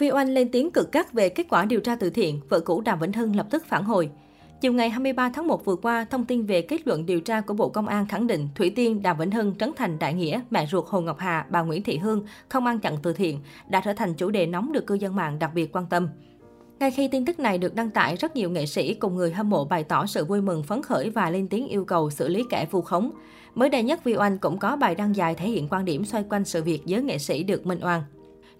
Vi Oanh lên tiếng cực gắt về kết quả điều tra từ thiện, vợ cũ Đàm Vĩnh Hưng lập tức phản hồi. Chiều ngày 23 tháng 1 vừa qua, thông tin về kết luận điều tra của Bộ Công an khẳng định Thủy Tiên, Đàm Vĩnh Hưng, Trấn Thành, Đại Nghĩa, mẹ ruột Hồ Ngọc Hà, bà Nguyễn Thị Hương không ăn chặn từ thiện đã trở thành chủ đề nóng được cư dân mạng đặc biệt quan tâm. Ngay khi tin tức này được đăng tải, rất nhiều nghệ sĩ cùng người hâm mộ bày tỏ sự vui mừng phấn khởi và lên tiếng yêu cầu xử lý kẻ vu khống. Mới đây nhất, Vi Oanh cũng có bài đăng dài thể hiện quan điểm xoay quanh sự việc giới nghệ sĩ được minh oan.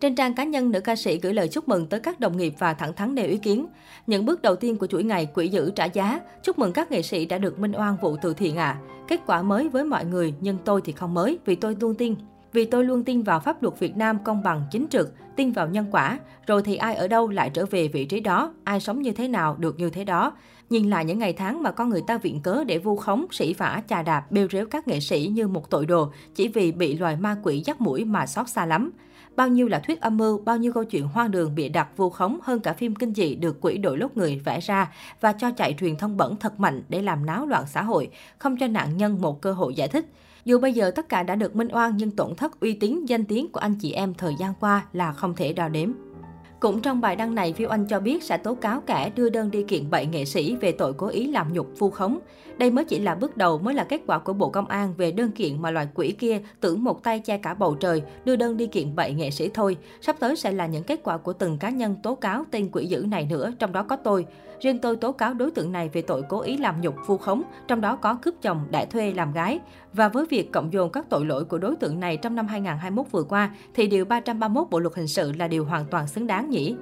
Trên trang cá nhân, nữ ca sĩ gửi lời chúc mừng tới các đồng nghiệp và thẳng thắn nêu ý kiến. Những bước đầu tiên của chuỗi ngày quỹ giữ trả giá, chúc mừng các nghệ sĩ đã được minh oan vụ từ thiện ạ. À. Kết quả mới với mọi người, nhưng tôi thì không mới vì tôi luôn tin vì tôi luôn tin vào pháp luật Việt Nam công bằng chính trực, tin vào nhân quả, rồi thì ai ở đâu lại trở về vị trí đó, ai sống như thế nào được như thế đó. Nhìn lại những ngày tháng mà con người ta viện cớ để vu khống, sỉ vả, chà đạp, bêu rếu các nghệ sĩ như một tội đồ, chỉ vì bị loài ma quỷ dắt mũi mà xót xa lắm. Bao nhiêu là thuyết âm mưu, bao nhiêu câu chuyện hoang đường bị đặt vu khống hơn cả phim kinh dị được quỹ đội lốt người vẽ ra và cho chạy truyền thông bẩn thật mạnh để làm náo loạn xã hội, không cho nạn nhân một cơ hội giải thích. Dù bây giờ tất cả đã được minh oan nhưng tổn thất uy tín, danh tiếng của anh chị em thời gian qua là không thể đo đếm. Cũng trong bài đăng này, Viu Anh cho biết sẽ tố cáo kẻ đưa đơn đi kiện bậy nghệ sĩ về tội cố ý làm nhục vu khống. Đây mới chỉ là bước đầu, mới là kết quả của Bộ Công an về đơn kiện mà loài quỷ kia tưởng một tay che cả bầu trời, đưa đơn đi kiện bậy nghệ sĩ thôi. Sắp tới sẽ là những kết quả của từng cá nhân tố cáo tên quỷ dữ này nữa, trong đó có tôi. Riêng tôi tố cáo đối tượng này về tội cố ý làm nhục vu khống, trong đó có cướp chồng, đã thuê làm gái. Và với việc cộng dồn các tội lỗi của đối tượng này trong năm 2021 vừa qua, thì điều 331 Bộ Luật Hình sự là điều hoàn toàn xứng đáng nhỉ?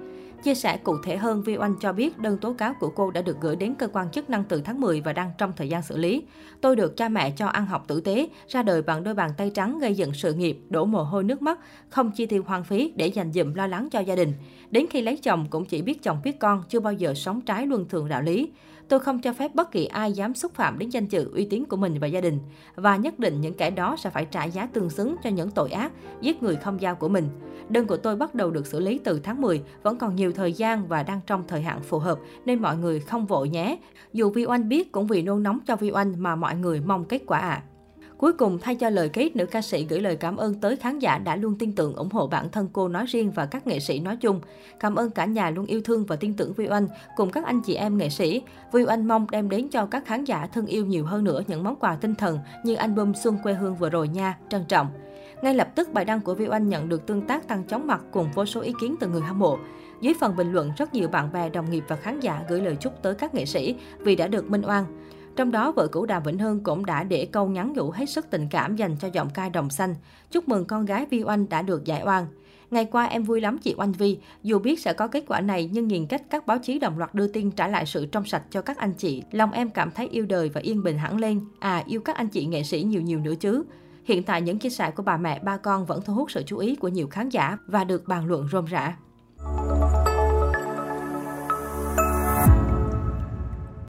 Chia sẻ cụ thể hơn, Vi Oanh cho biết đơn tố cáo của cô đã được gửi đến cơ quan chức năng từ tháng 10 và đang trong thời gian xử lý. Tôi được cha mẹ cho ăn học tử tế, ra đời bằng đôi bàn tay trắng gây dựng sự nghiệp, đổ mồ hôi nước mắt, không chi tiêu hoang phí để dành dụm lo lắng cho gia đình. Đến khi lấy chồng cũng chỉ biết chồng biết con, chưa bao giờ sống trái luân thường đạo lý. Tôi không cho phép bất kỳ ai dám xúc phạm đến danh dự uy tín của mình và gia đình. Và nhất định những kẻ đó sẽ phải trả giá tương xứng cho những tội ác, giết người không giao của mình. Đơn của tôi bắt đầu được xử lý từ tháng 10, vẫn còn nhiều thời gian và đang trong thời hạn phù hợp, nên mọi người không vội nhé. Dù Vi Oanh biết cũng vì nôn nóng cho Vi Oanh mà mọi người mong kết quả ạ. À. Cuối cùng, thay cho lời kết, nữ ca sĩ gửi lời cảm ơn tới khán giả đã luôn tin tưởng ủng hộ bản thân cô nói riêng và các nghệ sĩ nói chung. Cảm ơn cả nhà luôn yêu thương và tin tưởng Vi Oanh cùng các anh chị em nghệ sĩ. Vi Oanh mong đem đến cho các khán giả thân yêu nhiều hơn nữa những món quà tinh thần như album Xuân quê hương vừa rồi nha, trân trọng. Ngay lập tức, bài đăng của Vi Oanh nhận được tương tác tăng chóng mặt cùng vô số ý kiến từ người hâm mộ. Dưới phần bình luận, rất nhiều bạn bè, đồng nghiệp và khán giả gửi lời chúc tới các nghệ sĩ vì đã được minh oan. Trong đó, vợ cũ Đàm Vĩnh Hưng cũng đã để câu nhắn nhủ hết sức tình cảm dành cho giọng ca đồng xanh. Chúc mừng con gái Vi Oanh đã được giải oan. Ngày qua em vui lắm chị Oanh Vi, dù biết sẽ có kết quả này nhưng nhìn cách các báo chí đồng loạt đưa tin trả lại sự trong sạch cho các anh chị, lòng em cảm thấy yêu đời và yên bình hẳn lên. À, yêu các anh chị nghệ sĩ nhiều nhiều nữa chứ. Hiện tại những chia sẻ của bà mẹ ba con vẫn thu hút sự chú ý của nhiều khán giả và được bàn luận rôm rã.